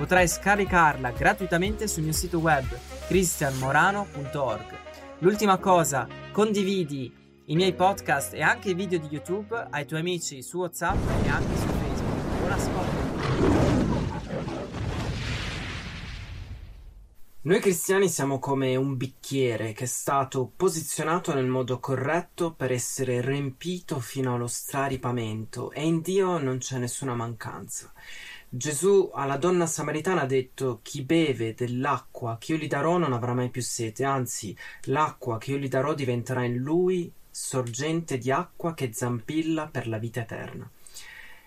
Potrai scaricarla gratuitamente sul mio sito web cristianmorano.org. L'ultima cosa, condividi i miei podcast e anche i video di YouTube ai tuoi amici su WhatsApp e anche su Facebook. Buon ascolto! Noi cristiani siamo come un bicchiere che è stato posizionato nel modo corretto per essere riempito fino allo straripamento e in Dio non c'è nessuna mancanza. Gesù alla donna samaritana ha detto chi beve dell'acqua che io gli darò non avrà mai più sete, anzi l'acqua che io gli darò diventerà in lui sorgente di acqua che zampilla per la vita eterna.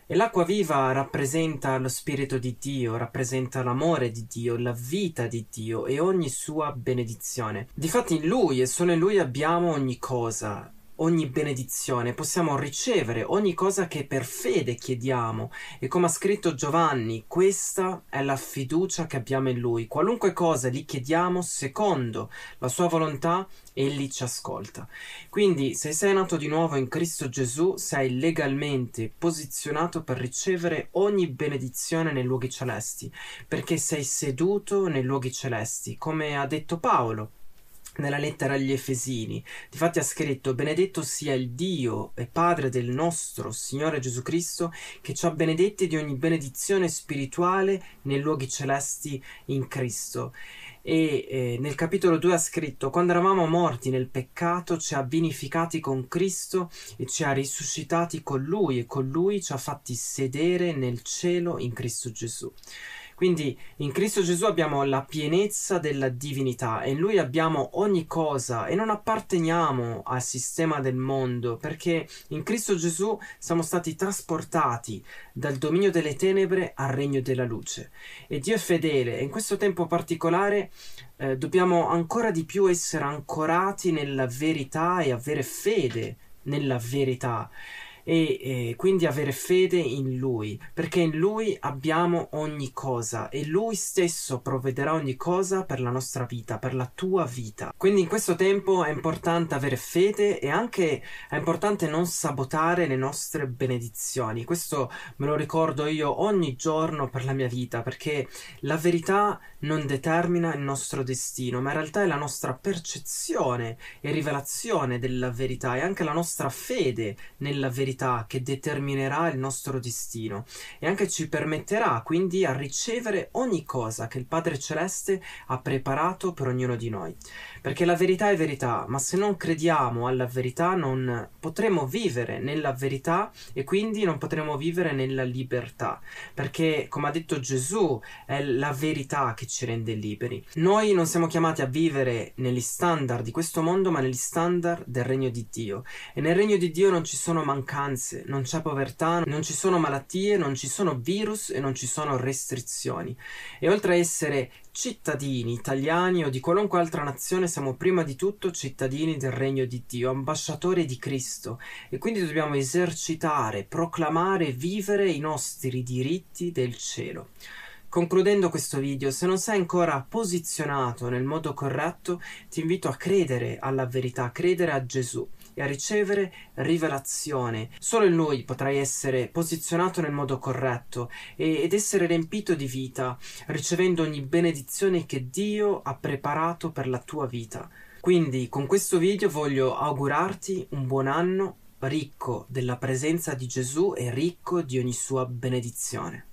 E l'acqua viva rappresenta lo Spirito di Dio, rappresenta l'amore di Dio, la vita di Dio e ogni sua benedizione. Difatti in Lui e solo in Lui abbiamo ogni cosa ogni benedizione, possiamo ricevere ogni cosa che per fede chiediamo e come ha scritto Giovanni, questa è la fiducia che abbiamo in Lui. Qualunque cosa gli chiediamo secondo la sua volontà, Egli ci ascolta. Quindi se sei nato di nuovo in Cristo Gesù, sei legalmente posizionato per ricevere ogni benedizione nei luoghi celesti, perché sei seduto nei luoghi celesti, come ha detto Paolo nella lettera agli Efesini. Difatti ha scritto: Benedetto sia il Dio e Padre del nostro Signore Gesù Cristo, che ci ha benedetti di ogni benedizione spirituale nei luoghi celesti in Cristo. E eh, nel capitolo 2 ha scritto: Quando eravamo morti nel peccato, ci ha vinificati con Cristo e ci ha risuscitati con Lui, e con Lui ci ha fatti sedere nel cielo in Cristo Gesù. Quindi in Cristo Gesù abbiamo la pienezza della divinità e in Lui abbiamo ogni cosa e non apparteniamo al sistema del mondo perché in Cristo Gesù siamo stati trasportati dal dominio delle tenebre al regno della luce. E Dio è fedele e in questo tempo particolare eh, dobbiamo ancora di più essere ancorati nella verità e avere fede nella verità e eh, quindi avere fede in Lui, perché in Lui abbiamo ogni cosa e Lui stesso provvederà ogni cosa per la nostra vita, per la tua vita. Quindi in questo tempo è importante avere fede e anche è importante non sabotare le nostre benedizioni. Questo me lo ricordo io ogni giorno per la mia vita, perché la verità non determina il nostro destino, ma in realtà è la nostra percezione e rivelazione della verità e anche la nostra fede nella verità verità che determinerà il nostro destino e anche ci permetterà quindi a ricevere ogni cosa che il Padre Celeste ha preparato per ognuno di noi. Perché la verità è verità, ma se non crediamo alla verità non potremo vivere nella verità e quindi non potremo vivere nella libertà. Perché, come ha detto Gesù, è la verità che ci rende liberi. Noi non siamo chiamati a vivere negli standard di questo mondo, ma negli standard del regno di Dio. E nel regno di Dio non ci sono mancanze, non c'è povertà, non ci sono malattie, non ci sono virus e non ci sono restrizioni. E oltre a essere cittadini italiani o di qualunque altra nazione siamo prima di tutto cittadini del regno di Dio, ambasciatori di Cristo e quindi dobbiamo esercitare, proclamare e vivere i nostri diritti del cielo. Concludendo questo video, se non sei ancora posizionato nel modo corretto, ti invito a credere alla verità, a credere a Gesù e a ricevere rivelazione. Solo in Lui potrai essere posizionato nel modo corretto ed essere riempito di vita, ricevendo ogni benedizione che Dio ha preparato per la tua vita. Quindi con questo video voglio augurarti un buon anno ricco della presenza di Gesù e ricco di ogni sua benedizione.